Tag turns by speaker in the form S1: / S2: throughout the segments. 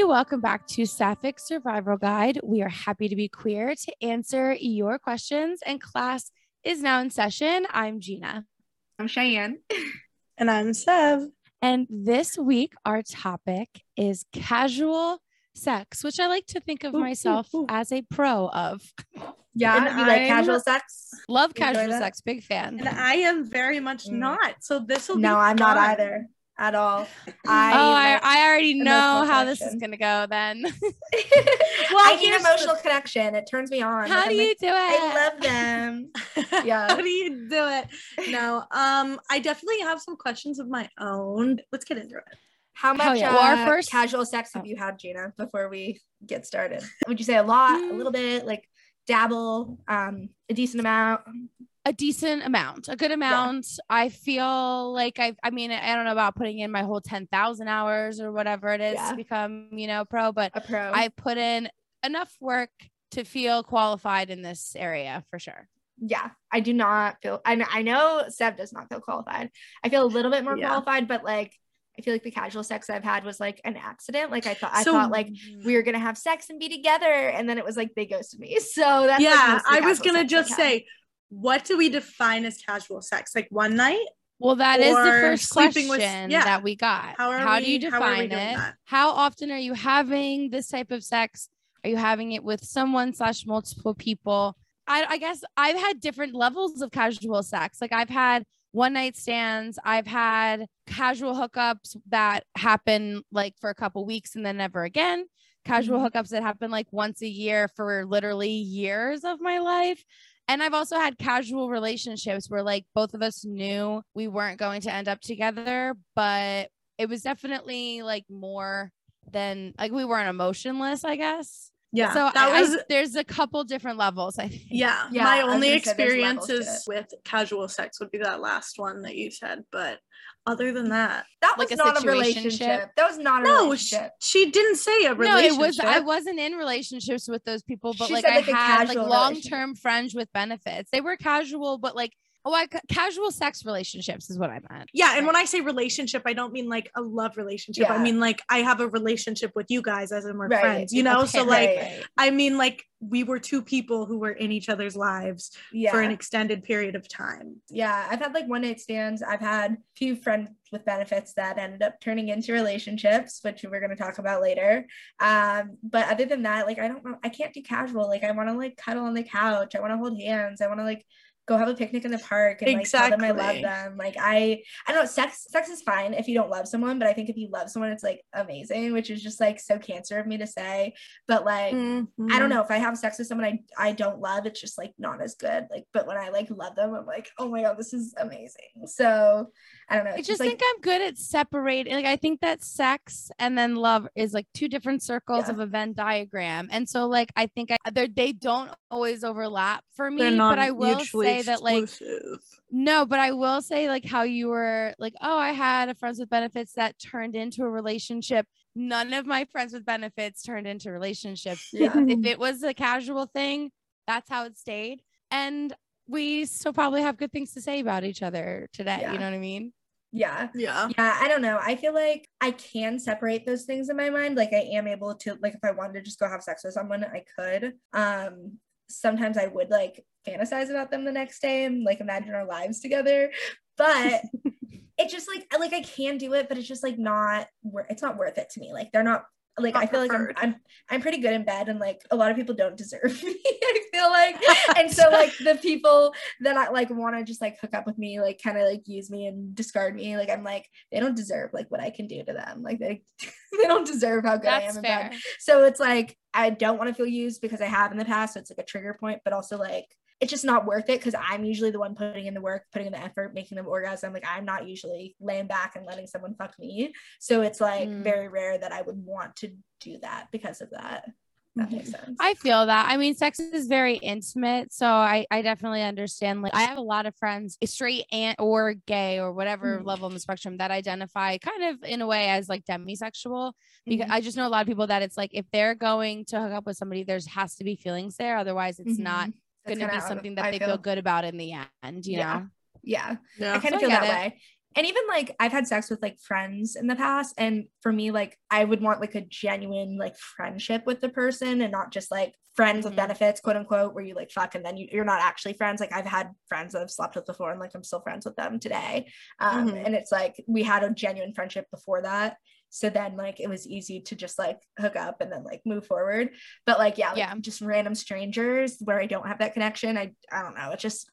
S1: everybody. Welcome back to Sapphic Survival Guide. We are happy to be queer to answer your questions, and class is now in session. I'm Gina.
S2: I'm Cheyenne.
S3: And I'm Sev.
S1: And this week, our topic is casual sex, which I like to think of
S3: Ooh, ooh,
S1: myself
S3: ooh.
S1: as a pro of.
S2: Yeah,
S3: And
S2: you like
S3: I'm-
S2: casual sex?
S1: Love casual sex, big fan.
S3: And I am very much
S2: Mm.
S3: not. So this will be.
S2: No, I'm not either at all.
S1: oh,
S2: I,
S1: I, I already know how this is going to go then.
S2: well, I need
S3: here's
S2: emotional connection. It turns me on.
S1: how
S2: Like,
S1: do
S2: I'm
S1: you
S2: like,
S1: do it?
S2: I love them. Yeah.
S3: How do you do it? No, um, I definitely have some questions of my own. Let's get into it.
S2: How
S1: Hell
S2: much
S1: yeah. Well, our
S2: uh,
S1: first-
S2: casual sex have you had, Gina, before we get started? Would you say a lot, a little bit, like dabble, um, a decent amount?
S1: A decent amount, a good amount. I feel like I I mean, I don't know about putting in my whole 10,000 hours or whatever it is
S2: Yeah.
S1: to become, you know, pro, but
S2: A pro.
S1: I put in enough work to feel qualified in this area for sure.
S2: yeah, I do not feel. I know, I know Sev does not feel qualified. I feel a little bit more
S3: Yeah.
S2: qualified, but like I feel like the casual sex I've had was like an accident. Like I thought, I thought like we were gonna have sex and be together, and then it was like they ghosted me. So that's
S3: yeah,
S2: the
S3: I was gonna just say, what do we define as casual sex? Like one night?
S1: Well, that is the first question
S3: with- yeah.
S1: that we got.
S3: How
S1: do you
S3: we- how are
S1: define
S3: doing
S1: it?
S3: that?
S1: How often are you having this type of sex? Are you having it with someone slash multiple people? I, I guess I've had different levels of casual sex. Like I've had one night stands. I've had casual hookups that happen like for a couple weeks and then never again. Casual
S3: Mm-hmm.
S1: hookups that happen like once a year for literally years of my life. And I've also had casual relationships where like both of us knew we weren't going to end up together, but it was definitely like more than like we weren't emotionless, I guess.
S3: Yeah.
S1: So
S3: that
S1: I,
S3: was
S1: I, there's a couple different levels. I think.
S3: yeah,
S2: Yeah,
S3: my only
S2: gonna say there's levels to
S3: experiences with casual sex would be that last one that you said. But other than that,
S2: that was
S1: like a
S2: not a relationship. That was not a
S3: no, she,
S2: relationship.
S3: she didn't say a relationship.
S1: No, it was I wasn't in relationships with those people, but
S2: She
S1: like
S2: said,
S1: I
S2: like, a
S1: had like long term friends with benefits. They were casual, but like oh, I casual sex relationships is what I meant.
S3: Yeah, and when I say relationship, I don't mean like a love relationship. I mean like I have a relationship with you guys as in we're
S2: Right,
S3: friends, you know? so like
S2: right.
S3: I mean like we were two people who were in each other's lives
S2: Yeah.
S3: for an extended period of time.
S2: yeah, I've had like one night stands. I've had a few friends with benefits that ended up turning into relationships, which we're going to talk about later. Um, but other than that, like I don't know, I can't do casual. Like I want to like cuddle on the couch. I want to hold hands. I want to like go have a picnic in the park and like tell them I love them. Like I, I don't know, sex, sex is fine if you don't love someone, but I think if you love someone, it's like amazing, which is just like so cancer of me to say. But like, I
S3: Mm-hmm.
S2: don't know if I have sex with someone I I don't love, it's just like not as good. Like, but when I like love them, I'm like, oh my god, this is amazing. So I don't know.
S1: I
S2: It's
S1: just
S2: like,
S1: think I'm good at separating. Like I think that sex and then love is like two different circles
S2: Yeah.
S1: of a Venn diagram, and so like I think I they don't always overlap for me.
S3: They're not
S1: But I will say that like
S3: exclusive.
S1: no, but I will say like how you were like, oh, I had a friends with benefits that turned into a relationship. None of my friends with benefits turned into relationships.
S2: yeah.
S1: if it was a casual thing, that's how it stayed. And we still probably have good things to say about each other today.
S2: Yeah.
S1: You know what I mean?
S2: Yeah.
S3: yeah.
S2: Yeah, I don't know. I feel like I can separate those things in my mind. Like I am able to like if I wanted to just go have sex with someone, I could. Um sometimes I would like fantasize about them the next day and like imagine our lives together. But it's just like like I can do it, but it's just like not it's not worth it to me. Like they're not like I feel like I'm. I'm I'm pretty good in bed and like a lot of people don't deserve me. I feel like and so like the people that I like want to just like hook up with me, like kind of like use me and discard me. Like I'm like they don't deserve like what I can do to them. Like they they don't deserve how good I
S1: That's
S2: am in
S1: fair.
S2: bed. So it's like I don't want to feel used because I have in the past. So it's like a trigger point, but also like it's just not worth it because I'm usually the one putting in the work, putting in the effort, making them orgasm. Like I'm not usually laying back and letting someone fuck me. So it's like
S1: Mm.
S2: very rare that I would want to do that because of that. That makes sense.
S1: I feel that. I mean, sex is very intimate, so I I definitely understand. Like, I have a lot of friends, straight and or gay or whatever
S2: Mhm.
S1: level on the spectrum, that identify kind of in a way as like demisexual. Because
S2: Mhm.
S1: I just know a lot of people that it's like if they're going to hook up with somebody, there's has to be feelings there. Otherwise, it's not
S2: Mhm. That's
S1: going to be something that
S2: I
S1: they feel good about in the end. You
S2: Yeah.
S1: know.
S2: Yeah.
S3: Yeah.
S2: I kind
S1: So
S2: of feel that
S1: it.
S2: way. And even like I've had sex with like friends in the past. And for me, like I would want like a genuine like friendship with the person and not just like friends with
S1: Mhm.
S2: benefits, quote unquote, where you like fuck and then you, you're not actually friends. Like I've had friends that I've slept with before and like I'm still friends with them today. Um,
S3: Mhm.
S2: and it's like we had a genuine friendship before that. So then like it was easy to just like hook up and then like move forward. But like yeah, like,
S1: Yeah.
S2: just random strangers where I don't have that connection. I I don't know. It just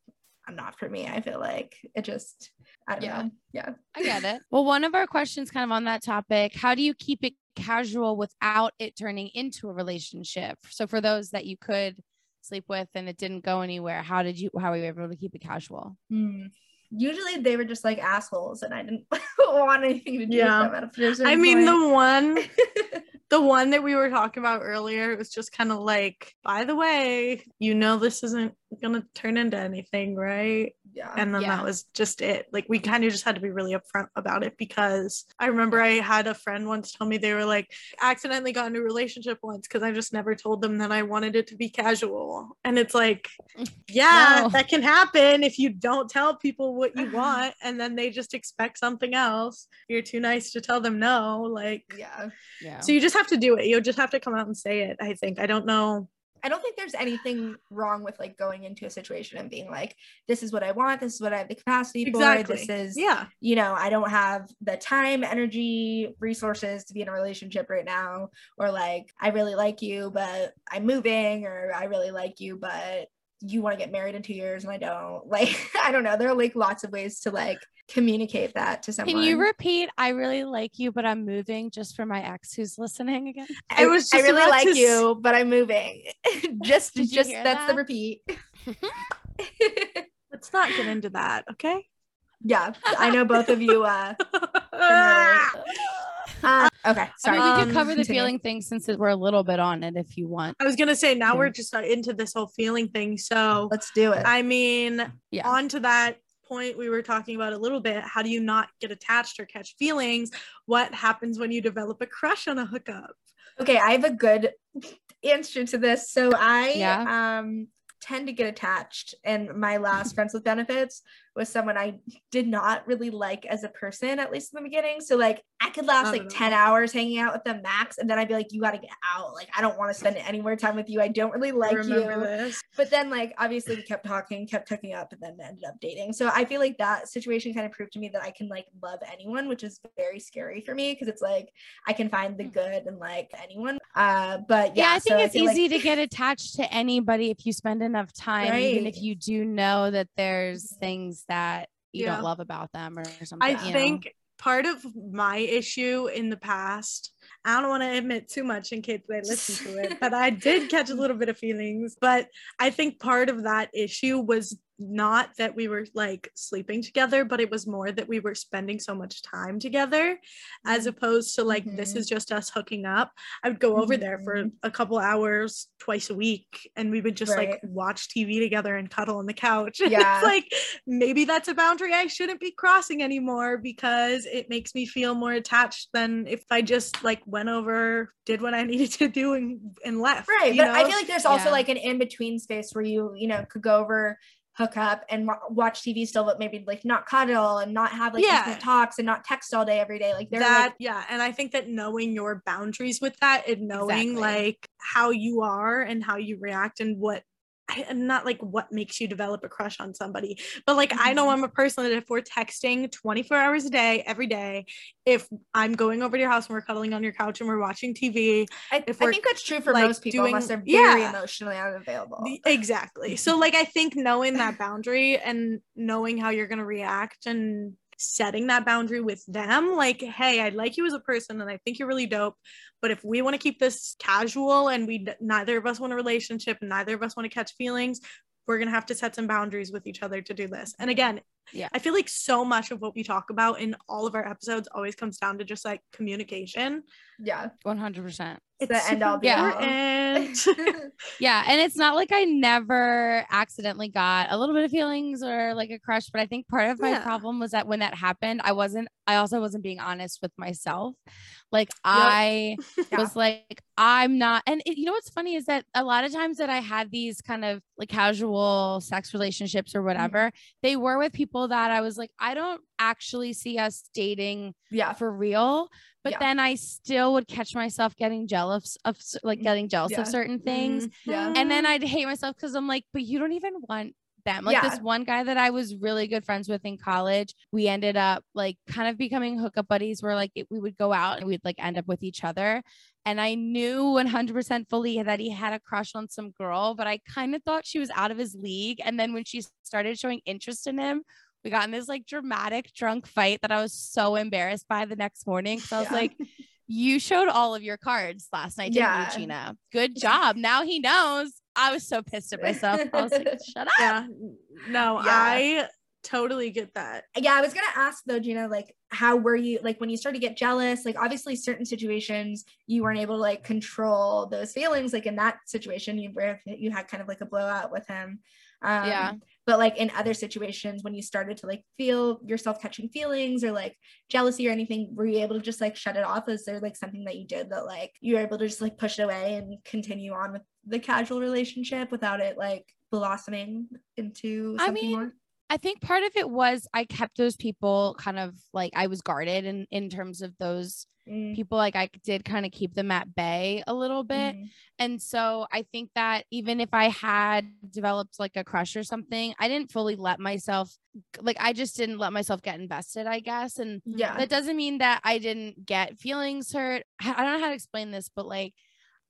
S2: I'm not for me. I feel like it just I don't
S1: Yeah.
S2: know. Yeah.
S1: I get it. Well, one of our questions kind of on that topic, how do you keep it casual without it turning into a relationship? So for those that you could sleep with and it didn't go anywhere, how did you how were you able to keep it casual?
S2: Hmm. Usually they were just like assholes and I didn't want anything to do
S3: Yeah.
S2: with them at a certain
S3: I mean,
S2: point.
S3: the one the one that we were talking about earlier it was just kind of like by the way you know this isn't gonna turn into anything right
S2: yeah.
S3: and then
S1: Yeah.
S3: that was just it like we kind of just had to be really upfront about it because i remember i had a friend once tell me they were like accidentally got into a relationship once because i just never told them that i wanted it to be casual and it's like yeah
S1: No.
S3: that can happen if you don't tell people what you want and then they just expect something else you're too nice to tell them no like
S2: yeah.
S1: Yeah.
S3: so you just have to do it. You'll just have to come out and say it. I think. I don't know.
S2: I don't think there's anything wrong with like going into a situation and being like, this is what I want, this is what I have the capacity for,
S3: Exactly.
S2: this is
S3: Yeah.
S2: you know, I don't have the time, energy, resources to be in a relationship right now, or like, I really like you, but I'm moving, or I really like you, but you want to get married in two years and I don't. Like, I don't know. There are like lots of ways to like communicate that to someone.
S1: Can you repeat? I really like you, but I'm moving just for my ex who's listening again.
S2: I,
S3: I was
S2: I really like
S3: to
S2: you, but I'm moving. just,
S1: Did
S2: just
S1: hear
S2: that's the repeat.
S3: Let's not get into that, okay?
S2: yeah, I know both of you. Uh, uh okay,
S1: I
S2: sorry.
S1: mean, we
S3: Um,
S1: could cover the
S2: continue.
S1: feeling thing since we're a little bit on it if you want.
S3: I was gonna say now
S1: Yeah.
S3: we're just into this whole feeling thing. So
S2: Let's do it.
S3: I mean,
S1: Yeah.
S3: on to that point we were talking about a little bit. How do you not get attached or catch feelings? What happens when you develop a crush on a hookup?
S2: Okay, I have a good answer to this. So I
S1: Yeah.
S2: um tend to get attached and my last friends with benefits was someone I did not really like as a person at least in the beginning. So like I could last like
S3: at
S2: 10 hours hanging out with them max and then I'd be like you got to get out. Like I don't want to spend any more time with you. I don't really like you.
S3: this?
S2: But then like obviously we kept talking, kept hooking up and then ended up dating. So I feel like that situation kind of proved to me that I can like love anyone, which is very scary for me because it's like I can find the hmm. good in like anyone. Uh but
S1: Yeah,
S2: yeah,
S1: I think
S2: so
S1: it's
S2: like-
S1: easy to get attached to anybody if you spend enough time, even if you do know that there's things that you
S3: Yeah.
S1: don't love about them or something.
S3: I
S1: you know?
S3: think part of my issue in the past, I don't want to admit too much in case they listen to it, but I did catch a little bit of feelings. But I think part of that issue was not that we were like sleeping together, but it was more that we were spending so much time together as opposed to like, this
S2: Mhm.
S3: is just us hooking up. I would go over there for
S2: Mhm.
S3: a couple hours twice a week and we would just like watch TV together and cuddle on the couch. And
S2: Yeah.
S3: it's like, maybe that's a boundary I shouldn't be crossing anymore because it makes me feel more attached than if I just like went over, did what I needed to do and, and left.
S2: right
S3: you
S2: but i feel like there's also
S1: Yeah.
S2: like an in-between space where you you know could go over hook up and wa- watch tv still but maybe like not cuddle and not have like
S3: Yeah.
S2: talks and not text all day every day like they're
S3: that
S2: like
S3: yeah and i think that knowing your boundaries with that and knowing
S1: Exactly.
S3: like how you are and how you react and what I- and not like what makes you develop a crush on somebody but like i know
S2: Mhm.
S3: i'm a person that if we're texting 24 hours a day every day if i'm going over to your house and we're cuddling on your couch and we're watching tv
S2: I,
S3: if
S2: I think that's true for
S3: like,
S2: most people
S3: doing-
S2: unless they're very
S3: yeah.
S2: emotionally unavailable
S3: exactly so like i think knowing that boundary and knowing how you're going to react and setting that boundary with them like hey i like you as a person and i think you're really dope but if we want to keep this casual and we neither of us want a relationship and neither of us want to catch feelings we're going to have to set some boundaries with each other to do this and again
S1: Yeah.
S3: i feel like so much of what we talk about in all of our episodes always comes down to just like communication
S2: yeah
S1: 100%.
S2: It's the end all be all.
S3: important.
S1: Yeah. And it's not like I never accidentally got a little bit of feelings or like a crush, but I think part of my
S3: Yeah.
S1: problem was that when that happened, I wasn't, I also wasn't being honest with myself. Like I
S2: Yeah.
S1: was like, I'm not. And it, you know what's funny is that a lot of times that I had these kind of like casual sex relationships or mm-hmm. whatever, they were with people that I was like, I don't actually see us dating
S2: Yeah.
S1: for real. But
S2: Yeah.
S1: then I still would catch myself getting jealous of like mm, getting jealous
S2: Yeah.
S1: of certain things. Mm-hmm.
S2: Yeah.
S1: And then I'd hate myself because I'm like, but you don't even want them. Like this one guy that I was really good friends with in college, we ended up like kind of becoming hookup buddies where like it, we would go out and we'd like end up with each other. And I knew 100% fully that he had a crush on some girl, but I kind of thought she was out of his league. And then when she started showing interest in him, we got in this like dramatic drunk fight that I was so embarrassed by the next morning. So I was
S2: Yeah.
S1: like, you showed all of your cards last night, didn't
S2: Yeah.
S1: you, Gina? Good job. Now he knows. I was so pissed at myself. I was like, shut up.
S3: Yeah. No,
S2: Yeah.
S3: I totally get that.
S2: yeah i was gonna ask though gina like how were you like when you started to get jealous like obviously certain situations you weren't able to like control those feelings like in that situation you were you had kind of like a blowout with him um
S1: Yeah.
S2: But like in other situations when you started to like feel yourself catching feelings or like jealousy or anything were you able to just like shut it off? Is there like something that you did that like you were able to just like push it away and continue on with the casual relationship without it like blossoming into
S1: I
S2: something
S1: mean,
S2: more
S1: I think part of it was I kept those people kind of like I was guarded in in terms of those
S2: Mm,
S1: people like I did kind of keep them at bay a little bit.
S2: mhm.
S1: And so I think that even if I had developed like a crush or something, I didn't fully let myself like I just didn't let myself get invested, I guess. And
S2: yeah
S1: that doesn't mean that I didn't get feelings hurt. I don't know how to explain this, but like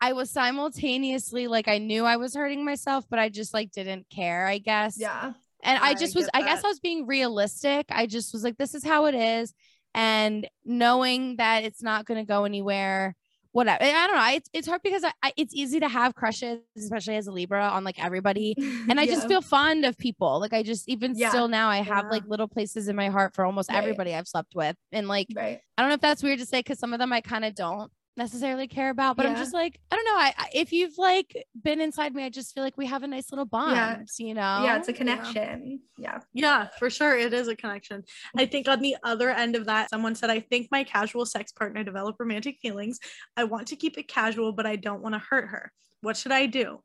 S1: I was simultaneously like I knew I was hurting myself, but I just like didn't care, I guess.
S2: yeah
S1: And I
S3: I
S1: just was, I guess. I was being realistic. I just was like, this is how it is. And knowing that it's not going to go anywhere, whatever. I don't know. It's, it's hard because I, I, it's easy to have crushes, especially as a Libra on like everybody. And I just feel fond of people. Like I just, even
S2: Yeah.
S1: still now, I have
S2: Yeah.
S1: like little places in my heart for almost
S2: Right.
S1: everybody I've slept with. And like,
S2: right
S1: I don't know if that's weird to say because some of them I kind of don't necessarily care about, but I'm just like, I don't know. I, I if you've like been inside me, I just feel like we have a nice little bond,
S2: Yeah.
S1: you know?
S2: yeah it's a
S3: yeah.
S2: connection yeah
S3: Yeah, for sure. It is a connection. I think on the other end of that, someone said, I think my casual sex partner developed romantic feelings. I want to keep it casual, but I don't want to hurt her. What should I do?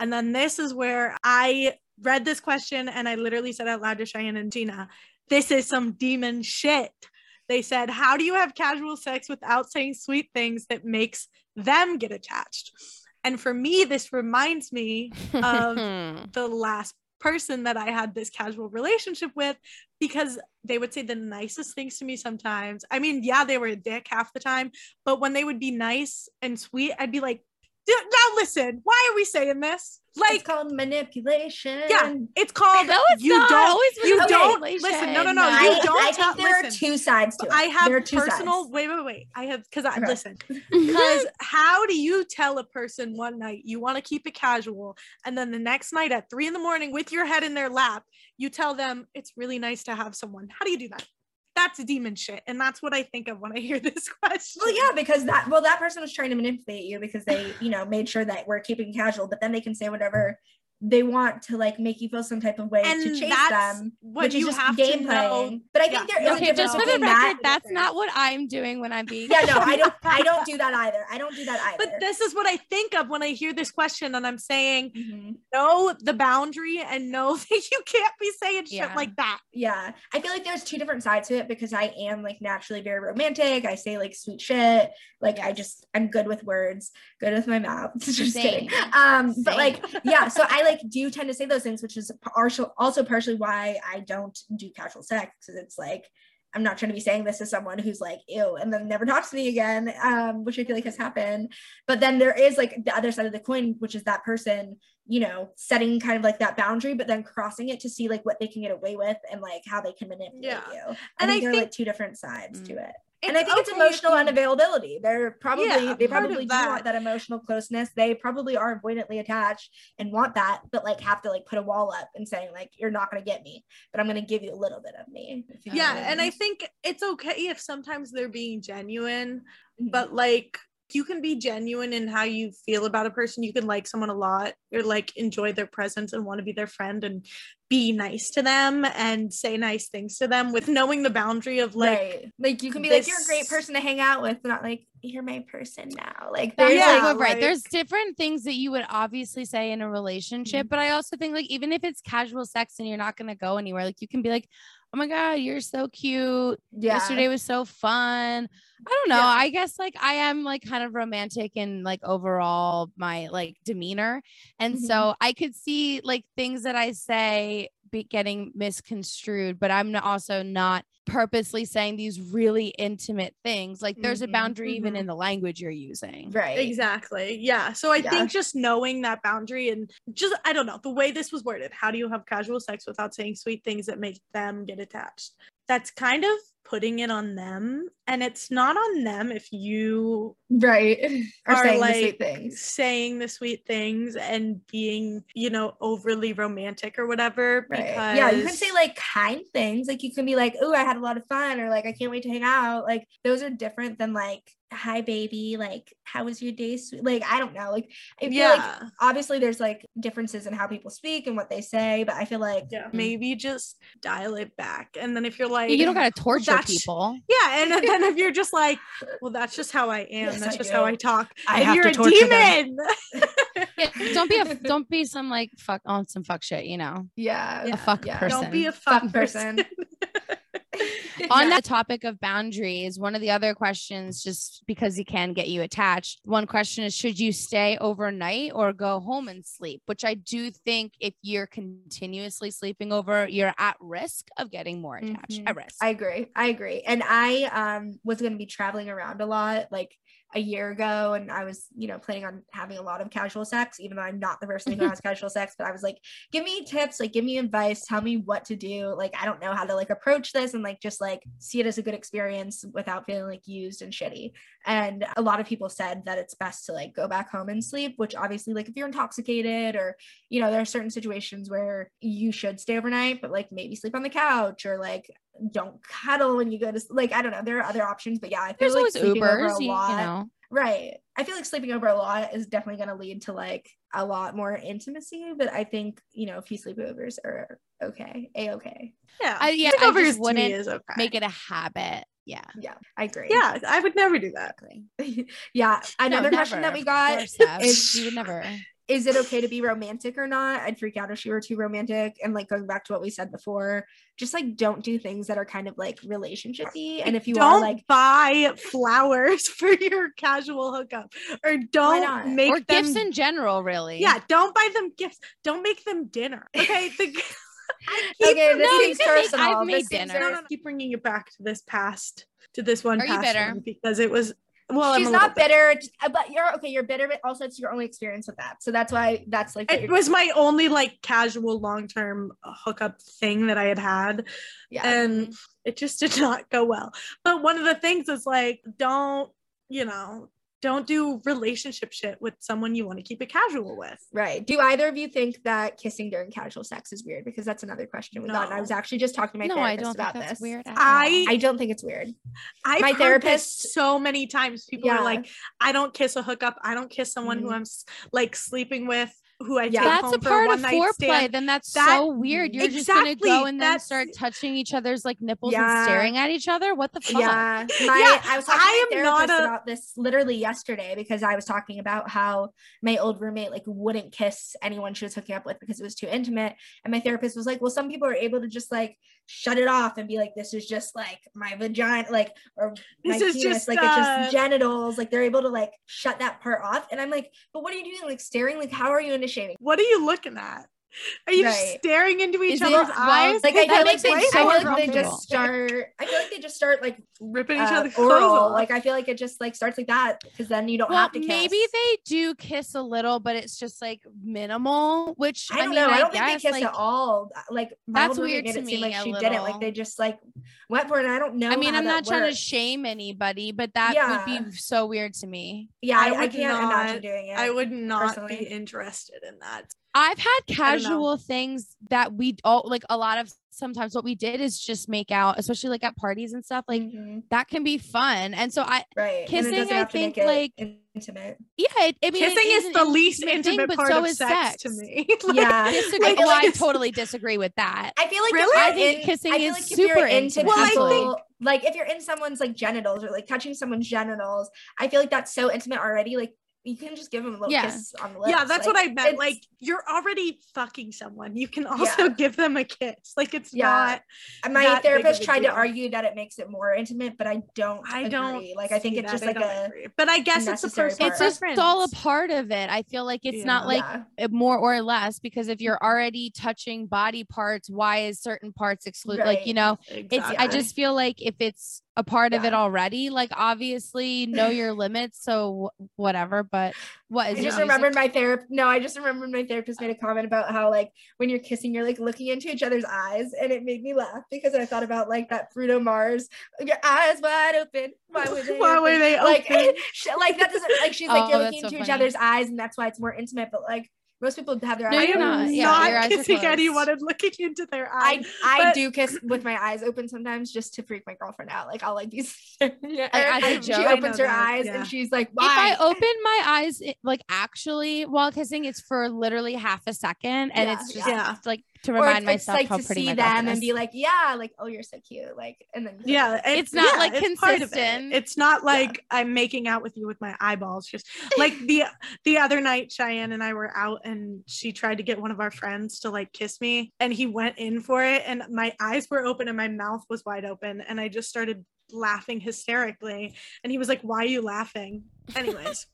S3: And then this is where I read this question and I literally said out loud to Cheyenne and Gina, this is some demon shit. They said, How do you have casual sex without saying sweet things that makes them get attached? And for me, this reminds me of the last person that I had this casual relationship with because they would say the nicest things to me sometimes. I mean, yeah, they were a dick half the time, but when they would be nice and sweet, I'd be like, "D- now listen, why are we saying this?
S2: Like it's
S3: Like,
S2: called manipulation
S3: yeah, it's called
S1: No, it's
S3: you
S1: not
S3: don't
S1: always
S3: you don't listen. No, no, no.
S1: I-
S3: You
S2: I,
S3: don't
S2: I
S3: tell.
S2: think there
S3: listen.
S2: are two sides to it
S3: I have
S2: there are two
S3: personal.
S2: sides.
S3: Wait, wait, wait. I have because I
S2: Okay.
S3: listen. Because how do you tell a person one night you want to keep it casual, and then the next night at three in the morning with your head in their lap, you tell them it's really nice to have someone? How do you do that? That's demon shit, and that's what I think of when I hear this question.
S2: well yeah because that well that person was trying to manipulate you because they you know made sure that we're keeping casual but then they can say whatever they want to like make you feel some type of way
S3: and
S2: to chase them which is
S3: you
S2: just
S3: have
S2: game playing but i think
S3: Yeah.
S2: there is
S1: okay, just for the record,
S2: that
S1: that's not what I'm doing when I'm being.
S2: yeah no i don't i don't do that either i don't do that either
S3: But this is what I think of when I hear this question, and I'm saying
S2: Mhm.
S3: know the boundary and know that you can't be saying
S1: Yeah.
S3: shit like that.
S2: Yeah, I feel like there's two different sides to it because I am like naturally very romantic. I say like sweet shit. Like I just I'm good with words, good with my mouth. just
S1: Same.
S2: kidding. Um, but like yeah, so I like do tend to say those things, which is partial also partially why I don't do casual sex because it's like I'm not trying to be saying this to someone who's like ew and then never talks to me again, um, which I feel like has happened. But then there is like the other side of the coin, which is that person you know, setting kind of like that boundary, but then crossing it to see like what they can get away with and like how they can manipulate
S3: Yeah.
S2: you. I
S3: And
S2: think
S3: I
S2: there are
S3: think-
S2: like two different sides to
S1: Mm.
S2: it. And I think it's emotional
S3: you-
S2: unavailability. They're probably
S3: Yeah,
S2: they probably do
S3: that.
S2: want that emotional closeness. They probably are avoidantly attached and want that, but like have to like put a wall up and saying like you're not gonna get me, but I'm gonna give you a little bit of me. if you know
S3: Yeah, and I think it's okay if sometimes they're being genuine,
S2: Mhm.
S3: but like you can be genuine in how you feel about a person. You can like someone a lot or like enjoy their presence and want to be their friend and be nice to them and say nice things to them with knowing the boundary of like
S2: right. Like you can be like, you're a great person to hang out with, not like you're my person now. Like
S1: That's
S2: there's
S3: Yeah,
S1: like,
S2: like,
S1: right.
S3: like-
S1: There's different things that you would obviously say in a relationship,
S2: Mm-hmm.
S1: but I also think like even if it's casual sex and you're not gonna go anywhere, like you can be like, "Oh my god, you're so cute.
S2: yeah.
S1: Yesterday was so fun." I don't know.
S2: Yeah.
S1: I guess like I am like kind of romantic in like overall my like demeanor, and
S2: Mhm.
S1: so I could see like things that I say be getting misconstrued, but I'm also not purposely saying these really intimate things. Like there's a
S2: Mhm,
S1: boundary even
S2: mhm.
S1: in the language you're using.
S2: Right.
S3: Exactly. Yeah. So I
S2: Yeah.
S3: think just knowing that boundary and just, I don't know, the way this was worded, how do you have casual sex without saying sweet things that make them get attached? That's kind of putting it on them. And it's not on them if you
S2: Right. or
S3: are
S2: saying
S3: like
S2: the sweet things.
S3: saying the sweet things and being, you know, overly romantic or whatever.
S2: Right.
S3: Because
S2: Yeah, you can say like kind things. Like you can be like, "Oh, I had a lot of fun," or like, "I can't wait to hang out." Like those are different than like, "Hi, baby." Like, "How was your day?" sweet?" Like I don't know. Like I feel
S3: yeah.
S2: like obviously there's like differences in how people speak and what they say, but I feel like
S3: yeah, mm. maybe just dial it back. And then if you're like,
S1: You don't gotta torture
S3: that's-
S1: people.
S3: Yeah, and then if you're just like, well, that's just how I am.
S2: Yes,
S3: that's
S2: I
S3: just
S2: do.
S3: how I talk.
S2: I
S3: and
S2: have
S3: you're
S2: to
S3: a
S2: torture them.
S3: demon.
S1: Yeah, don't be a don't be some like fuck on some fuck shit, you know.
S2: yeah,
S1: A fuck
S2: yeah.
S1: person.
S3: Don't be a
S2: Fuck
S3: fuck
S2: person.
S3: person.
S1: On that topic of boundaries, one of the other questions, just because he can get you attached, one question is should you stay overnight or go home and sleep? Which I do think if you're continuously sleeping over, you're at risk of getting more attached.
S2: Mhm.
S1: At risk.
S2: I agree. I agree. And I um was going to be traveling around a lot like a year ago and I was, you know, planning on having a lot of casual sex even though I'm not the person who has casual sex, but I was like, give me tips, like give me advice, tell me what to do. Like I don't know how to like approach this and like just like see it as a good experience without feeling like used and shitty. And a lot of people said that it's best to like go back home and sleep, which obviously like if you're intoxicated or you know, there are certain situations where you should stay overnight, but like maybe sleep on the couch or like don't cuddle when you go to s- like I don't know. There are other options, but yeah, I feel
S1: There's
S2: like
S1: always
S2: sleeping over a
S1: you, you
S2: lot.
S1: know.
S2: Right. I feel like sleeping over a lot is definitely going to lead to like a lot more intimacy, but I think you know a few sleepovers are okay, a okay.
S3: yeah.
S1: I- yeah, I
S3: Sleepovers
S1: just wouldn't
S3: is okay.
S1: Make it a habit. Yeah.
S2: Yeah, I agree.
S3: Yeah, I would never do that.
S2: yeah.
S1: No,
S2: Another question that we got
S1: course,
S2: is-
S1: you would never.
S2: Is it okay to be romantic or not? I'd freak out if she were too romantic. And like going back to what we said before, just like don't do things that are kind of like relationshipy. And if you
S3: don't
S2: are like,
S3: buy flowers for your casual hookup or don't make
S1: Or
S3: them
S1: gifts in general, really.
S3: yeah don't buy them gifts don't make them dinner okay the, I keep,
S2: okay, this
S1: No, you
S2: seems
S1: can make-
S2: personal.
S1: I've made
S2: This seems
S1: dinner.
S3: no, no, no, keep bringing it back to this past to this one
S1: Are you
S3: past
S1: bitter?
S3: one because it was well I'm
S2: She's not bitter, uh, but you're okay. You're bitter, but also it's your only experience with that. So that's why that's like
S3: it was my only like casual long-term hookup thing that I had had
S2: yeah.
S3: and it just did not go well. But one of the things is like, don't, you know, don't do relationship shit with someone you want to keep it casual with.
S2: Right. Do either of you think that kissing during casual sex is weird? Because that's another question we got. And I was actually just talking to my
S1: no, I
S2: therapist
S1: don't
S2: about
S1: think that's
S2: this.
S1: weird.
S3: I-
S2: I don't think it's weird.
S3: I've
S2: My
S3: heard
S2: therapist-
S3: so many times. People
S2: Yeah.
S3: are like, I don't kiss a hookup. I don't kiss someone who
S2: Mhm.
S3: I'm like sleeping with, who I
S2: Yeah.
S1: that's
S3: home
S1: a
S3: for
S1: part of
S3: night
S1: foreplay.
S3: stand.
S1: Then that's
S3: That-
S1: so weird. You're just gonna
S3: Exactly,
S1: go and then start touching each other's like nipples
S2: Yeah.
S1: and staring at each other. What the fuck?
S2: Yeah. My
S3: Yeah,
S2: I was talking
S3: I
S2: to my
S3: am not
S2: therapist
S3: a-
S2: about this literally yesterday because I was talking about how my old roommate like wouldn't kiss anyone she was hooking up with because it was too intimate. And my therapist was like, Well, some people are able to just like shut it off and be like, This is just like my vagina, like or my
S3: This is
S2: penis,
S3: just,
S2: like it's
S3: uh,
S2: just genitals. Like they're able to like shut that part off. And I'm like, But what are you doing? Like staring? Like how are you initiating?
S3: What are you looking at? Are you just
S2: Right.
S3: staring into each
S1: Is it-
S3: other's
S1: well,
S3: eyes?
S2: Like I feel like they,
S1: it
S2: I feel like they just start. I feel like they just start like
S3: ripping each
S2: uh,
S3: other's clothes off.
S2: Like I feel like it just like starts like that because then you don't
S1: Well,
S2: have to kiss.
S1: maybe they do kiss a little, but it's just like minimal. Which
S2: I
S1: I,
S2: don't
S1: mean,
S2: know. I
S1: I,
S2: don't
S1: guess
S2: think they kiss
S1: like
S2: at all. Like
S1: That's weird
S2: made
S1: to
S2: it seem
S1: me
S2: like
S1: a
S2: she didn't. Like they just like went for it. And I don't know.
S1: I mean, I'm
S2: that
S1: not trying to shame anybody, but that
S2: Yeah.
S1: would be so weird to me.
S2: Yeah,
S3: I
S2: I, I can't
S3: not-
S2: imagine doing it.
S3: I would not
S2: personally.
S3: be interested in that.
S1: I've had casual things that we all like a lot of sometimes what we did is just make out, especially like at parties and stuff. Like
S2: Mhm.
S1: that can be fun. And so I
S2: right.
S1: Kissing, I
S2: have to make
S1: think, like-
S2: intimate.
S1: yeah, it, I mean
S3: Kissing is the least
S1: thing,
S3: intimate
S1: but
S3: part
S1: so
S3: of
S1: is
S3: sex, to me. Like,
S2: Yeah.
S1: Disagree. Well, I totally disagree with that.
S2: I feel like
S3: Really?
S1: I think
S2: in,
S1: kissing
S2: I feel
S1: is
S2: like you're
S1: super intimate.
S3: Well, I think-
S2: like if you're in someone's like genitals or like touching someone's genitals, I feel like that's so intimate already. Like you can just give them a little
S1: Yeah.
S2: kiss on the lips.
S3: yeah, that's
S2: like,
S3: what I meant. Like you're already fucking someone. You can also
S2: Yeah.
S3: give them a kiss. Like it's
S2: Yeah.
S3: not
S2: my
S3: that big of
S2: therapist
S3: a
S2: tried to argue that it makes it more intimate, but I don't.
S3: I
S2: agree.
S3: don't
S2: like. I think it's
S3: that.
S2: just
S3: I
S2: like a
S3: agree. But I guess it's a
S2: necessary
S3: personal
S2: part.
S1: it's just
S3: preference.
S1: all a part of it. I feel like it's not like
S2: yeah.
S1: more or less because if you're already touching body parts, why is certain parts excluded? Like, you
S2: Right.
S1: know, it's I just feel like if it's a part of it already, like obviously know your limits. So whatever. But what
S2: I just
S1: your music?
S2: remembered my therapist. No, I just remembered my therapist made a comment about how like when you're kissing, you're like looking into each other's eyes, and it made me laugh because I thought about like that Bruno Mars, your eyes wide open. Why were they?
S3: Why were
S2: open?"
S3: they
S2: like? she- like that doesn't like she's like
S1: Oh,
S2: you're looking
S1: so
S2: into each other's eyes, and that's why it's more intimate. But like most people have their
S1: No,
S2: eyes
S1: you're
S3: am
S2: open.
S1: not. Yeah,
S3: not
S1: your eyes
S3: kissing
S1: closed.
S3: anyone and looking into their eyes.
S2: I
S3: But-
S2: do kiss with my eyes open sometimes just to freak my girlfriend out. Like I'll like be yeah,
S1: as a
S2: and she opens her
S3: that,
S2: eyes
S3: yeah.
S2: and she's like,
S1: if I open my eyes, like actually while kissing, it's for literally half a second, and
S2: Yeah,
S1: it's just
S3: yeah.
S1: like to
S2: Or
S1: remind
S2: it's, it's
S1: myself
S2: like
S1: how
S2: to
S1: pretty
S2: see
S1: my
S2: them
S1: girlfriend
S2: and be like, yeah, like oh you're so cute, like and then
S3: yeah,
S1: It's not,
S3: yeah,
S1: like,
S3: it's part of it.
S1: consistent.
S3: It's not like I'm making out with you with my eyeballs. Just like the the other night, Cheyenne and I were out, and she tried to get one of our friends to like kiss me, and he went in for it, and my eyes were open and my mouth was wide open, and I just started laughing hysterically, and he was like, "Why are you laughing?" Anyways.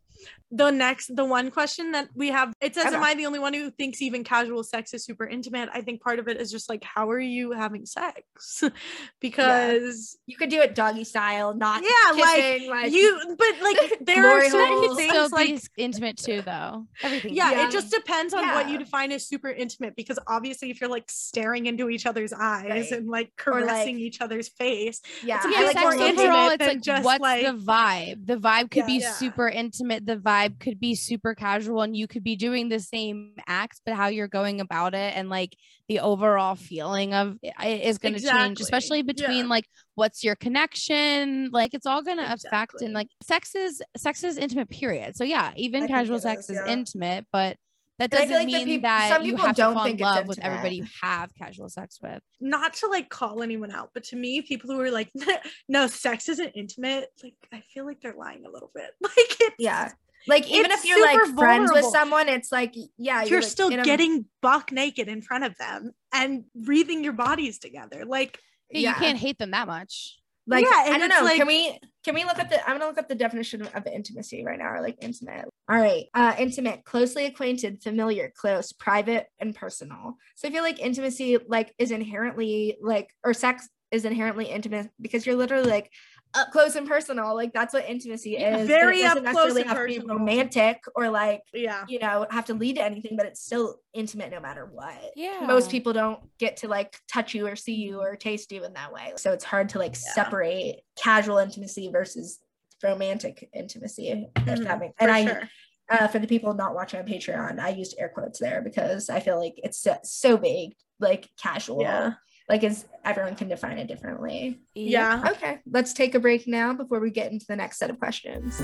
S3: The next, the one question that we have, it says,
S2: Okay.
S3: Am I the only one who thinks even casual sex is super intimate? I think part of it is just like, How are you having sex? because
S2: you could do it doggy style, not
S3: Yeah, like,
S2: kissing, like,
S3: you but like there
S2: Glory
S3: are certain
S2: holes.
S1: It could still
S3: things like
S1: intimate too, though. Everything.
S3: yeah,
S2: Yeah.
S3: it just depends on what you define as super intimate because obviously if you're like staring into each other's eyes
S2: Right.
S3: and like
S2: Or, like-
S3: caressing each other's face
S2: yeah,
S3: it's
S1: yeah,
S2: like
S3: more
S2: more
S3: intimate
S1: overall,
S2: intimate.
S1: it's like
S3: just,
S1: what's
S3: like-
S1: the vibe? The vibe could
S2: Yeah.
S1: be
S3: Yeah.
S1: super intimate. The vibe could be super casual, and you could be doing the same acts, but how you're going about it and like the overall feeling of it is going to change, especially between
S3: Yeah.
S1: like what's your connection. Like it's all going to affect
S3: Exactly.
S1: and like sex is sex is intimate. Period. So yeah, even
S2: I
S1: casual sex
S2: is,
S1: is
S2: yeah.
S1: intimate, but. That doesn't
S2: feel like the
S1: mean
S2: peop-
S1: that
S2: some
S1: you
S2: people
S1: have to
S2: don't
S1: fall in
S2: think it's
S1: love with everybody you have casual sex with.
S3: not to like call anyone out but to me people who are like no sex isn't intimate like I feel like they're lying a little bit like it's
S2: yeah. Like even
S3: It's
S2: if you're like
S3: super
S2: friends with someone, it's like yeah,
S3: you're
S2: like,
S3: still
S2: in a-
S3: getting buck naked in front of them and breathing your bodies together like
S1: Yeah,
S2: yeah.
S1: You can't hate them that much.
S2: Like
S3: Yeah,
S2: I
S3: and
S2: don't know.
S3: like-
S2: can we can we look at the I'm gonna look up the definition of intimacy right now or like intimate. All right. Uh intimate, closely acquainted, familiar, close, private, and personal. So I feel like intimacy like is inherently like or sex is inherently intimate because you're literally like up close and personal. Like that's what intimacy is.
S3: very
S2: it
S3: up close
S2: necessarily
S3: and
S2: have to be
S3: personal.
S2: romantic or like
S3: yeah
S2: you know have to lead to anything, but it's still intimate no matter what
S1: Yeah.
S2: most people don't get to like touch you or see you or taste you in that way. So it's hard to like
S3: Yeah.
S2: separate casual intimacy versus romantic intimacy. If that
S3: Mhm,
S2: makes
S3: for
S2: and I
S3: sure.
S2: uh, for the people not watching on Patreon, I used air quotes there because I feel like it's so, so vague, like casual.
S3: Yeah.
S2: Like is everyone can define it differently.
S3: yeah
S2: Okay, let's take a break now before we get into the next set of questions.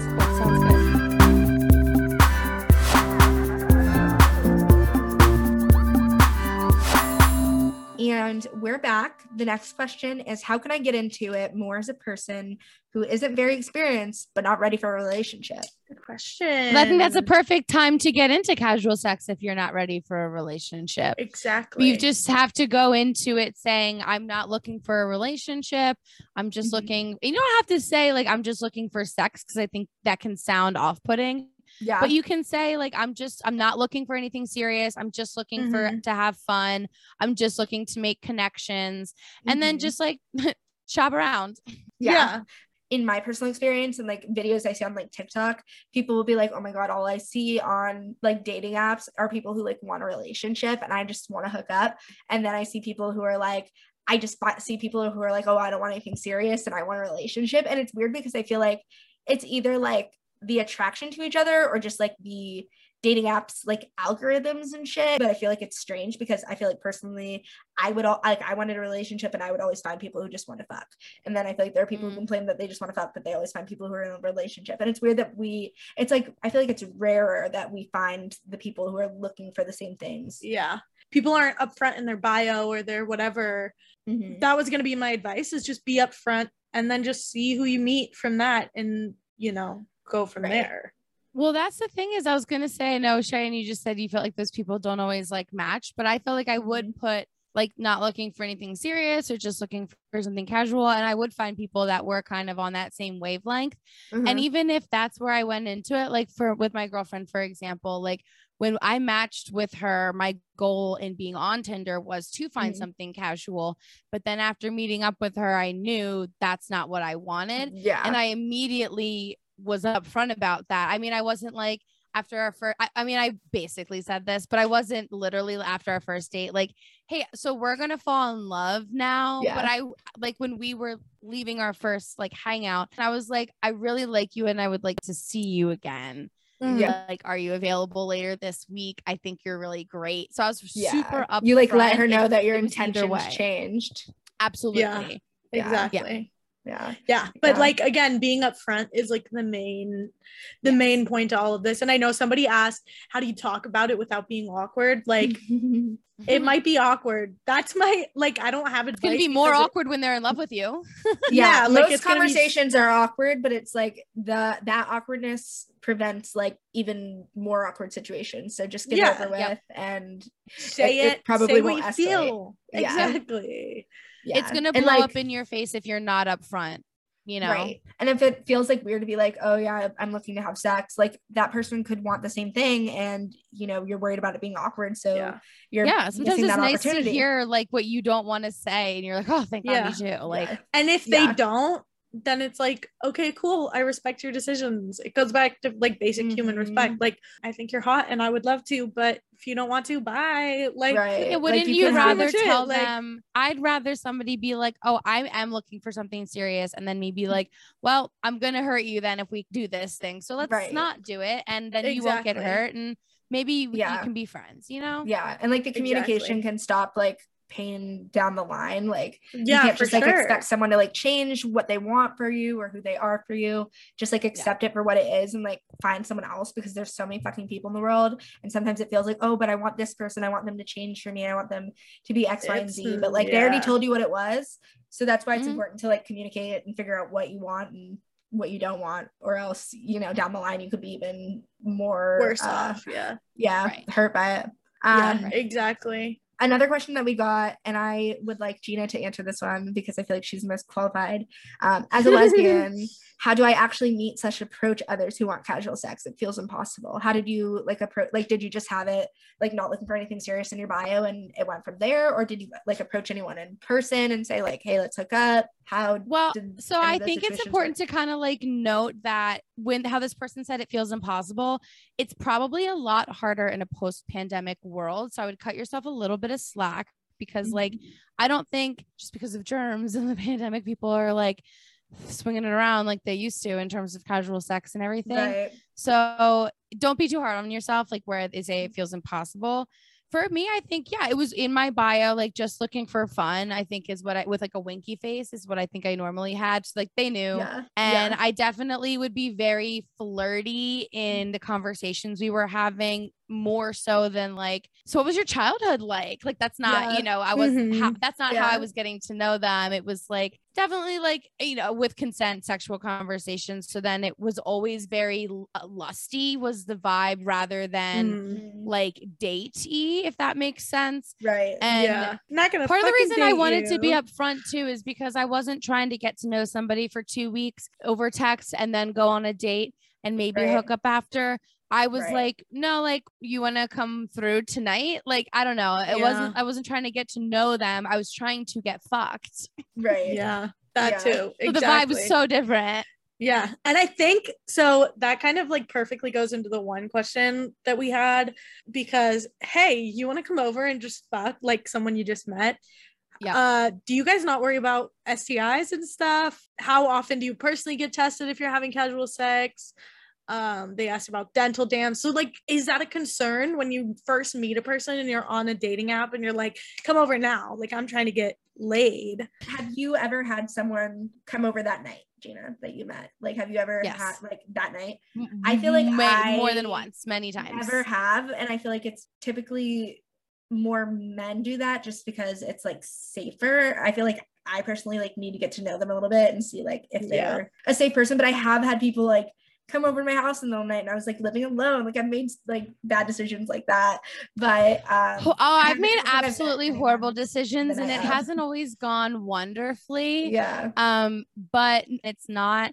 S2: And we're back. The next question is How can I get into it more as a person who isn't very experienced but not ready for a relationship?
S3: good question
S1: But I think that's a perfect time to get into casual sex if you're not ready for a relationship.
S3: exactly
S1: You just have to go into it saying, I'm not looking for a relationship. I'm just
S2: Mhm.
S1: looking, you don't have to say, like, I'm just looking for sex because I think that can sound off putting.
S2: Yeah.
S1: But you can say, like, I'm just, I'm not looking for anything serious. I'm just looking for to have fun. I'm just looking to make connections. And then
S2: Mhm.
S1: just like shop around.
S2: yeah. In my personal experience and like videos I see on like TikTok, people will be like, oh my God, all I see on like dating apps are people who like want a relationship and I just want to hook up. And then I see people who are like, I just see people who are like, oh, I don't want anything serious and I want a relationship. And it's weird because I feel like it's either like the attraction to each other or just like the dating apps like algorithms and shit but i feel like it's strange because i feel like personally i would all like i wanted a relationship and i would always find people who just want to fuck and then i feel like there are people
S1: Mm.
S2: who complain that they just want to fuck but they always find people who are in a relationship and it's weird that we it's like i feel like it's rarer that we find the people who are looking for the same things
S3: Yeah. People aren't upfront in their bio or their whatever.
S2: Mhm.
S3: That was gonna be my advice is just be upfront and then just see who you meet from that and you know go from
S2: Right.
S3: there.
S1: Well, that's the thing is I was gonna say no, Cheyenne, you just said you felt like those people don't always like match, but I felt like I would put like not looking for anything serious or just looking for something casual. And I would find people that were kind of on that same wavelength. And
S2: Mhm.
S1: even if that's where I went into it, like for with my girlfriend, for example, like when I matched with her, my goal in being on Tinder was to find
S2: Mhm.
S1: something casual. But then after meeting up with her, I knew that's not what I wanted
S2: yeah
S1: and I immediately was upfront about that. I mean, I wasn't like after our first. I, I mean, I basically said this, but I wasn't literally after our first date. Like, hey, so we're gonna fall in love now.
S2: Yeah.
S1: But I like when we were leaving our first like hangout, and I was like, I really like you, and I would like to see you again. Mm.
S2: Yeah.
S1: Like, are you available later this week? I think you're really great. So I was
S2: yeah
S1: super up.
S2: you like let her know that your
S1: it was
S2: intentions changed
S1: Absolutely.
S2: Yeah.
S3: Exactly.
S2: Yeah
S3: Yeah. But
S2: Yeah.
S3: like again, being upfront is like the main the
S1: Yes.
S3: main point to all of this. And I know somebody asked, how do you talk about it without being awkward? Like it might be awkward. That's my like I don't have
S1: It's gonna be more
S3: because it-
S1: awkward when they're in love with you.
S2: yeah,
S3: Yeah, like,
S2: most
S3: it's gonna be-
S2: conversations are awkward but it's like the that awkwardness prevents like even more awkward situations so just get
S3: Yeah,
S2: over with
S1: yep.
S2: and
S3: say
S2: it-
S3: it,
S2: it probably
S3: say what
S2: won't
S3: you
S2: escalate.
S3: feel.
S2: Yeah.
S3: Exactly.
S2: Yeah
S1: It's gonna blow
S2: like,
S1: up in your face if you're not upfront. You know.
S2: right and if it feels like weird to be like oh yeah i'm looking to have sex like that person could want the same thing and you know you're worried about it being awkward so
S3: Yeah.
S2: you're
S1: yeah sometimes it's
S2: that
S1: nice to hear like what you don't want to say and you're like oh thank
S3: Yeah.
S1: god me too like
S2: Yeah.
S3: And if
S2: Yeah.
S3: they don't, then it's like, okay, cool. I respect your decisions. It goes back to like basic human
S2: Mhm.
S3: respect. Like, I think you're hot and I would love to, but if you don't want to, bye. Like,
S2: right
S1: Yeah, wouldn't
S2: you
S1: you, rather
S3: much it,
S1: tell
S3: like-
S1: them i'd rather somebody be like oh i am looking for something serious and then me be like well i'm gonna hurt you then if we do this thing so let's
S2: Right.
S1: not do it and then you won't get hurt and maybe we-
S2: Yeah.
S1: you can be friends you know
S2: yeah and like the communication
S3: Exactly.
S2: can stop like pain down the line like
S3: yeah,
S2: you can't
S3: for
S2: just like
S3: sure.
S2: expect someone to like change what they want for you or who they are for you just like accept it for what it is and like find someone else because there's so many fucking people in the world and sometimes it feels like oh but i want this person i want them to change for me i want them to be x y and z but like they already told you what it was so that's why it's
S1: Mhm.
S2: important to like communicate it and figure out what you want and what you don't want or else you know down the line you could be even more
S3: Worse
S2: uh,
S3: off. Yeah.
S2: yeah
S1: Right.
S2: hurt by it
S3: Yeah,
S2: um
S3: exactly.
S2: Another question that we got, and I would like Gina to answer this one because I feel like she's the most qualified. Um, as a lesbian, how do I actually meet such approach others who want casual sex? It feels impossible. How did you like approach? Like, did you just have it like not looking for anything serious in your bio, and it went from there, or did you like approach anyone in person and say like, "Hey, let's hook up"? How?
S1: Well,
S2: did
S1: so I think it's important
S2: work?
S1: to kind of like note that when how this person said it feels impossible, it's probably a lot harder in a post-pandemic world. So I would cut yourself a little bit of slack because like
S2: Mm-hmm.
S1: I don't think just because of germs and the pandemic people are like swinging it around like they used to in terms of casual sex and everything.
S2: Right.
S1: So don't be too hard on yourself, like where they say it feels impossible. For me, I think, yeah, it was in my bio, like just looking for fun, I think is what I with like a winky face is what I think I normally had. So, like they knew.
S2: Yeah.
S1: And
S2: yeah.
S1: I definitely would be very flirty in the conversations we were having more so than like, so what was your childhood like? Like, that's not,
S2: Yeah.
S1: you know, I was, how,
S3: Mhm.
S1: that's not how I was getting to know them. It was like definitely like, you know, with consent sexual conversations. So then it was always very uh, lusty, was the vibe rather than
S3: Mm,
S1: like datey, if that makes sense.
S2: right.
S1: And
S3: yeah. Not gonna
S1: part of the reason I
S3: date
S1: wanted to be
S3: you.
S1: upfront too is because I wasn't trying to get to know somebody for two weeks over text and then go on a date and maybe
S2: Right.
S1: hook up after. I was
S2: Right.
S1: like, no, like you want to come through tonight? Like I don't know. It wasn't. I wasn't trying to get to know them. I was trying to get fucked.
S2: right.
S3: Yeah. That
S2: Yeah.
S3: too.
S1: So the vibe was so different.
S3: Yeah. And I think so that kind of like perfectly goes into the one question that we had because hey, you want to come over and just fuck like someone you just met?
S1: Yeah.
S3: Uh do you guys not worry about STIs and stuff? How often do you personally get tested if you're having casual sex? Um, they asked about dental dams. So, like, is that a concern when you first meet a person and you're on a dating app and you're like, come over now? Like, I'm trying to get laid.
S2: Have you ever had someone come over that night, Gina, that you met? Like, have you ever
S1: Yes.
S2: had like that night? I feel like
S1: Way- more than once, many times.
S2: Never have, and I feel like it's typically more men do that just because it's like safer. I feel like I personally like need to get to know them a little bit and see like if they're a safe person. But I have had people like come over to my house in the middle of the night and I was like living alone. Like I've made like bad decisions like that. But um
S1: Oh, I've made absolutely horrible decisions and it hasn't always gone wonderfully.
S2: Yeah.
S1: Um, but it's not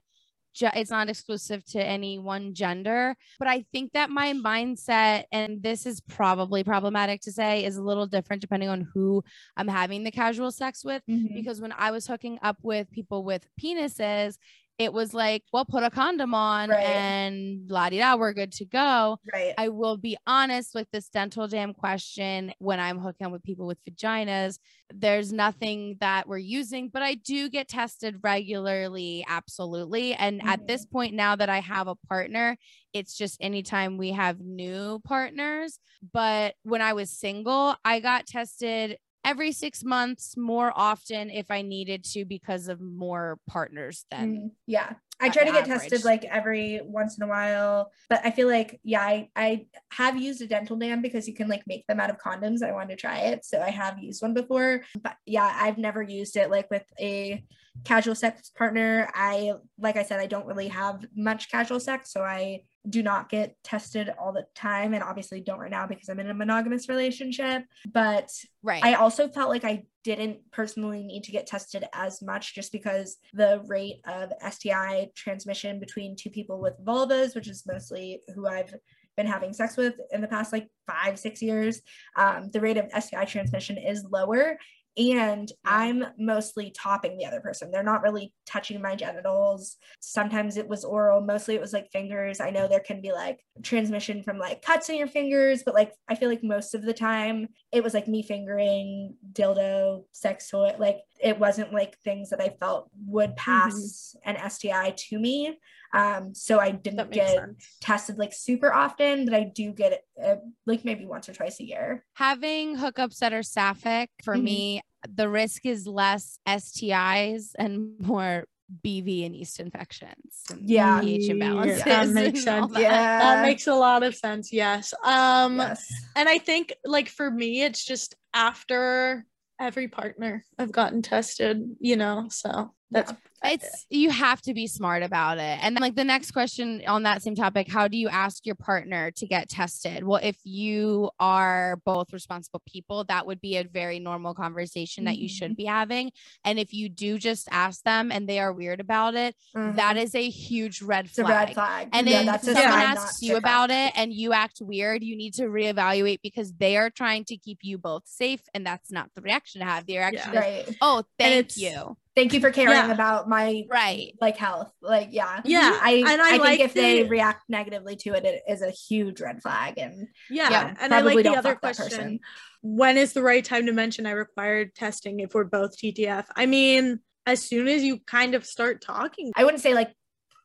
S1: ju- it's not exclusive to any one gender. But I think that my mindset, and this is probably problematic to say, is a little different depending on who I'm having the casual sex with.
S2: Mhm.
S1: Because when I was hooking up with people with penises, it was like, well, put a condom on
S2: Right.
S1: and la di da, we're good to go.
S2: Right.
S1: I will be honest with this dental dam question when I'm hooking up with people with vaginas. There's nothing that we're using, but I do get tested regularly, absolutely. And at this mm-hmm. point, now that I have a partner, it's just anytime we have new partners. But when I was single, I got tested every six months more often if I needed to because of more partners than
S2: Mm, yeah i try to get
S1: average.
S2: tested like every once in a while but i feel like yeah I, I have used a dental dam because you can like make them out of condoms i wanted to try it so i have used one before but yeah i've never used it like with a casual sex partner i like i said i don't really have much casual sex so i do not get tested all the time and obviously don't right now because i'm in a monogamous relationship but
S1: right.
S2: I also felt like I didn't personally need to get tested as much just because the rate of STI transmission between two people with vulvas, which is mostly who I've been having sex with in the past like five, six years, um, the rate of STI transmission is lower. And I'm mostly topping the other person. They're not really touching my genitals. Sometimes it was oral, mostly it was like fingers. I know there can be like transmission from like cuts in your fingers, but like I feel like most of the time it was like me fingering, dildo, sex toy. Like it wasn't like things that I felt would pass an STI to me. Um, so I didn't get
S3: sense.
S2: tested like super often, but I do get it uh, like maybe once or twice a year.
S1: having hookups that are sapphic for
S2: Mhm.
S1: me the risk is less stis and more bv and yeast infections and
S2: Yeah.
S1: ph imbalances
S3: That makes sense.
S1: that.
S2: Yeah.
S3: That makes a lot of sense. Yes. Um,
S2: yes.
S3: and I think like for me, it's just after every partner I've gotten tested, you know, so that's
S1: it's you have to be smart about it. And then like the next question on that same topic how do you ask your partner to get tested? Well if you are both responsible people that would be a very normal conversation that you should be having. And if you do just ask them and they are weird about it that is a huge red flag
S2: red flag.
S1: And
S2: yeah,
S1: if someone asks you about it and you act weird, you need to reevaluate because they are trying to keep you both safe, and that's not the reaction to have. The reaction is,
S2: right.
S1: "Oh, thank you."
S2: Thank you for caring
S3: Yeah.
S2: about my
S1: Right.
S2: like health. Like yeah.
S3: Yeah,
S2: I
S3: and
S2: I,
S3: I
S2: think
S3: like
S2: if they react negatively to it, it is a huge red flag. And
S3: yeah.
S2: Yeah,
S3: and I like the other question. When is the right time to mention I required testing if we're both DTF? I mean, as soon as you kind of start talking.
S2: I wouldn't say like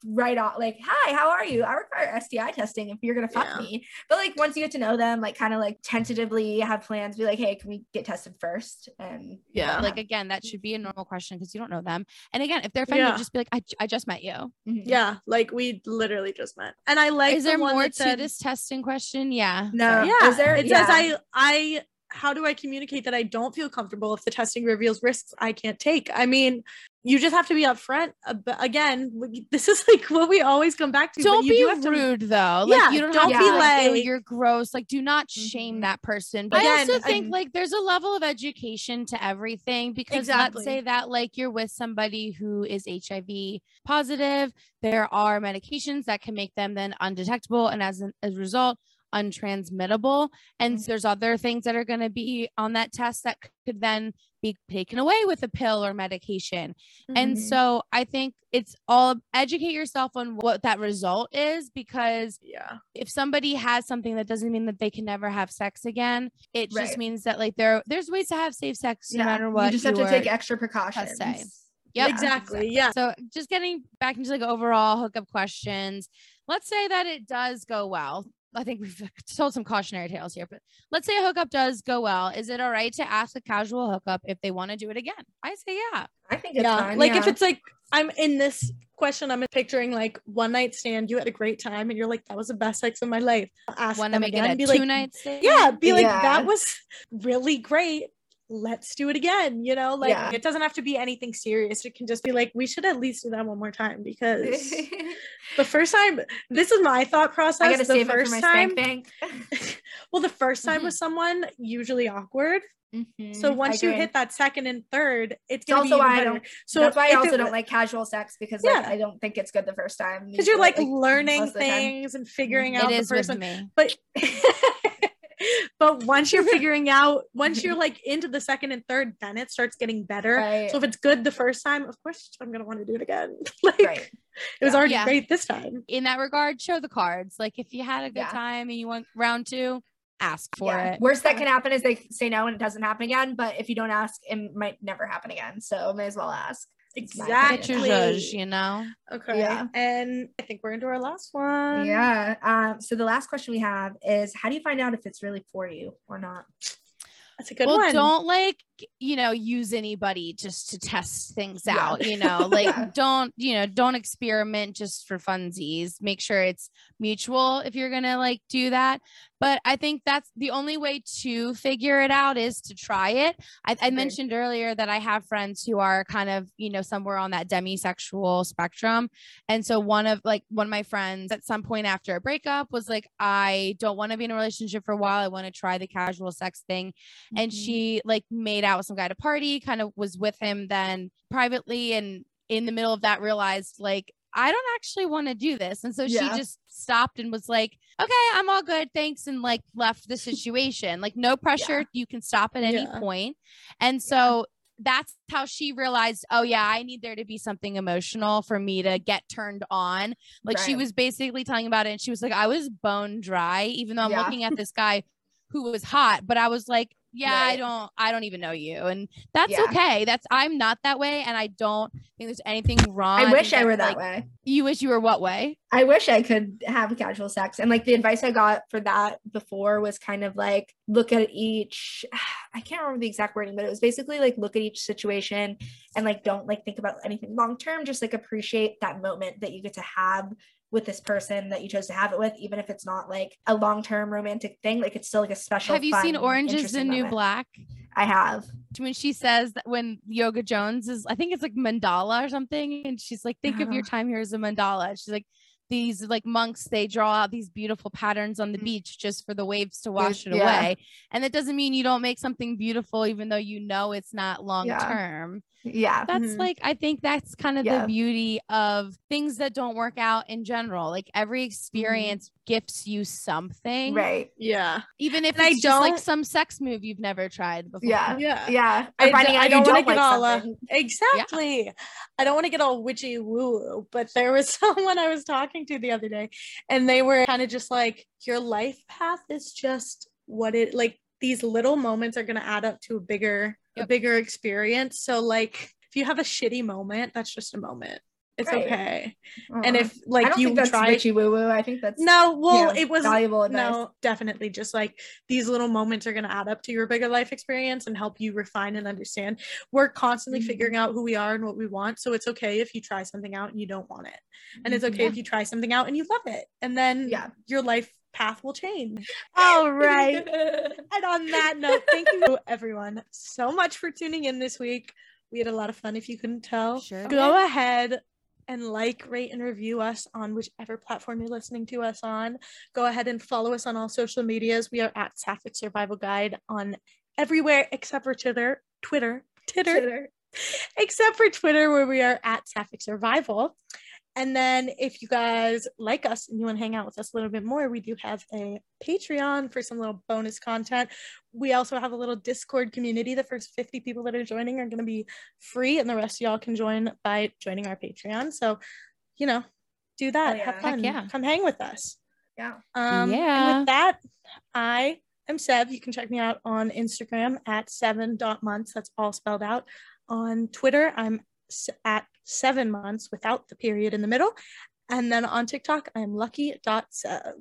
S2: right off like hi how are you i require sti testing if you're gonna fuck
S3: Yeah.
S2: me but like once you get to know them like kind of like tentatively have plans be like hey can we get tested first and
S3: Yeah.
S1: Like again, that should be a normal question because you don't know them. And again, if they're offended,
S3: Yeah.
S1: just be like, I, I just met you."
S2: Mhm.
S3: Yeah, like we literally just met. And I like
S1: Is
S3: the
S1: there
S3: one
S1: more to
S3: said-
S1: this testing question? Yeah.
S2: no
S3: yeah
S2: is there
S3: it
S2: yeah.
S3: says i i how do i communicate that i don't feel comfortable if the testing reveals risks i can't take i mean you just have to be upfront ab- again this is like what we always come back to
S1: Don't
S3: you
S1: be
S3: do have to-
S1: rude though. Like
S3: Yeah,
S1: you don't,
S3: don't
S2: be
S1: like,
S3: like-
S1: you're gross. Like do not shame
S2: Mhm.
S1: that person. But I also think
S3: I'm-
S1: like there's a level of education to everything because
S3: Exactly.
S1: let's say that like you're with somebody who is HIV positive, there are medications that can make them then undetectable and as, an, as a result untransmittable and
S2: Mhm.
S1: there's other things that are going to be on that test that could then be taken away with a pill or medication and
S2: Mhm.
S1: so I think it's all educate yourself on what that result is because
S3: yeah
S1: if somebody has something that doesn't mean that they can never have sex again. It just means that like there there's ways to have safe sex no matter what.
S2: you just have to take extra precautions
S1: say. Yep.
S3: exactly. Yeah.
S1: So just getting back into like overall hookup questions. Let's say that it does go well. I think we've told some cautionary tales here, but let's say a hookup does go well. Is it all right to ask a casual hookup if they want to do it again? I say yeah.
S2: I think it's
S3: yeah.
S2: fine.
S3: like if it's like I'm in this question, I'm picturing like one night stand, you had a great time, and you're like, that was the best sex of my life. Ask
S1: Want to
S3: them
S1: make
S3: again,
S1: it a
S3: be
S1: two
S3: like,
S1: night stay?
S3: yeah, be like,
S2: Yeah.
S3: that was really great. Let's do it again. You know, like
S2: Yeah.
S3: it doesn't have to be anything serious. It can just be like, we should at least do that one more time because the first time, this is my thought process.
S2: I gotta
S3: the
S2: save it for
S3: first
S2: my
S3: time,
S2: bank.
S3: well, the first time
S1: Mhm.
S3: with someone usually awkward. So
S2: Mhm,
S3: once you hit that second and third, it's
S2: It's
S3: gonna
S2: also
S3: be even
S2: why I don't.
S3: So
S2: that's why I also
S3: it
S2: don't like casual sex because like
S3: Yeah.
S2: I don't think it's good the first time.
S3: because you're like,
S2: most
S3: learning
S2: of the time.
S3: things and figuring
S1: It
S3: out the
S1: is with
S3: person.
S1: me.
S3: But but once you're figuring out, once you're like into the second and third, then it starts getting better.
S2: Right.
S3: So if it's good the first time, of course I'm gonna want to do it again. like
S2: right.
S3: it was
S2: Yeah.
S3: already
S1: Yeah.
S3: great this time.
S1: In that regard, show the cards. Like if you had a good
S2: Yeah.
S1: time and you want round two, ask for
S2: yeah.
S1: it.
S2: Worst that can happen is they say no and it doesn't happen again. But if you don't ask, it might never happen again. So may as well ask. It's my opinion.
S1: Get your
S3: Exactly.
S1: you know?
S3: Okay.
S2: Yeah.
S3: And I think we're into our last one.
S2: Yeah. Um, so the last question we have is how do you find out if it's really for you or not?
S3: That's a good
S1: well,
S3: one.
S1: don't like, you know, use anybody just to test things
S2: Yeah.
S1: out, you know, like
S2: Yeah.
S1: don't, you know, don't experiment just for funsies. Make sure it's mutual if you're going to like do that. But I think that's the only way to figure it out is to try it. I, I mentioned earlier that I have friends who are kind of, you know, somewhere on that demisexual spectrum. And so one of like one of my friends at some point after a breakup was like, I don't want to be in a relationship for a while. I want to try the casual sex thing and
S2: Mhm.
S1: she like made out with some guy at a party kind of was with him then privately and in the middle of that realized like i don't actually want to do this and so
S2: Yeah.
S1: she just stopped and was like okay i'm all good thanks and like left the situation like no pressure you can stop at any
S3: Yeah.
S1: point. and so that's how she realized oh yeah i need there to be something emotional for me to get turned on like she was basically telling about it and she was like i was bone dry even though i'm
S2: Yeah.
S1: looking at this guy who was hot but i was like yeah i don't i don't even know you and that's
S2: Yeah.
S1: okay that's i'm not that way and i don't think there's anything wrong
S2: I wish I were that
S1: like,
S2: way.
S1: you wish you were what way
S2: I wish I could have casual sex. And like the advice I got for that before was kind of like look at each I can't remember the exact wording, but it was basically like look at each situation and like don't like think about anything long term, just like appreciate that moment that you get to have with this person that you chose to have it with, even if it's not like a long term romantic thing. Like it's still like a special.
S1: have you seen
S2: fun,
S1: orange is the
S2: interesting
S1: new
S2: moment.
S1: black
S2: I have.
S1: when she says that when yoga jones is i think it's like mandala or something and she's like think of your
S2: Uh-huh.
S1: time here as a mandala she's like these like monks they draw out these beautiful patterns on the
S2: Mhm.
S1: beach just for the waves to wash it
S2: yeah.
S1: away and that doesn't mean you don't make something beautiful even though you know it's not long term
S2: Yeah.
S1: that's
S3: Mhm.
S1: like i think that's kind of
S2: Yeah.
S1: the beauty of things that don't work out in general like every experience gifts you something
S2: Right.
S3: Yeah.
S1: even if
S3: And I
S1: it's just like
S3: don't-
S1: some sex move you've never tried before
S2: Yeah.
S3: Yeah.
S2: Yeah.
S3: I
S2: I'm
S3: d-
S2: finding
S3: I don't wanna
S2: don't
S3: get
S2: like
S3: all, uh,
S2: something.
S3: Exactly. I don't want to get all witchy woo woo, but there was someone I was talking to the other day, and they were kind of just like, your life path is just what it like. These little moments are going to add up to a bigger, a bigger experience. So, like, if you have a shitty moment, that's just a moment. It's
S2: Right.
S3: okay. And
S2: Uh-uh.
S3: if like you
S2: that's
S3: try,
S2: witchy woo woo. I think that's
S3: no, well,
S2: know,
S3: it was
S2: valuable advice.
S3: no, definitely. Just like these little moments are going to add up to your bigger life experience and help you refine and understand. We're constantly
S2: Mhm.
S3: figuring out who we are and what we want. So it's okay if you try something out and you don't want it. And it's okay
S1: Yeah.
S3: if you try something out and you love it. And then
S2: Yeah.
S3: your life path will change. All right. and on that note, thank you everyone so much for tuning in this week. We had a lot of fun if you couldn't tell.
S1: Sure
S3: Go ahead and like, rate, and review us on whichever platform you're listening to us on. Go ahead and follow us on all social medias. We are at Sapphic Survival Guide on everywhere except for Twitter, Twitter, Titter,
S2: Twitter.
S3: except for Twitter, where we are at Sapphic Survival. And then if you guys like us and you want to hang out with us a little bit more, we do have a Patreon for some little bonus content. We also have a little Discord community. The first 50 people that are joining are going to be free, and the rest of y'all can join by joining our Patreon. So, you know, do that.
S2: yeah.
S3: Have
S2: Heck
S3: fun.
S1: yeah.
S3: Come hang with us.
S2: Yeah.
S3: Um, And
S1: Yeah.
S3: with that, I am Sev. You can check me out on Instagram at seven.months. That's all spelled out. On Twitter, I'm at seven months without the period in the middle. And then on TikTok, I'm lucky.sev.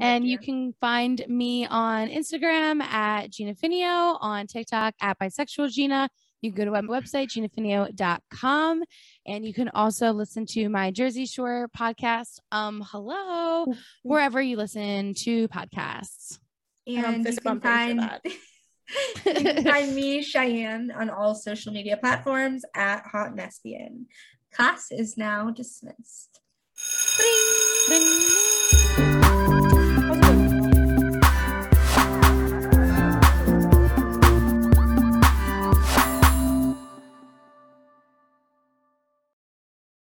S1: And you can find me on Instagram at Gina Finio, on TikTok at bisexual Gina. You can go to my website, ginafinio.com. And you can also listen to my Jersey Shore podcast, um, Hello, wherever you listen to podcasts.
S3: And I'm
S2: and you can
S3: bumping for
S2: find
S3: that.
S2: you can find me Cheyenne on all social media platforms at Hot Mesbian. Class is now dismissed.
S1: Bring.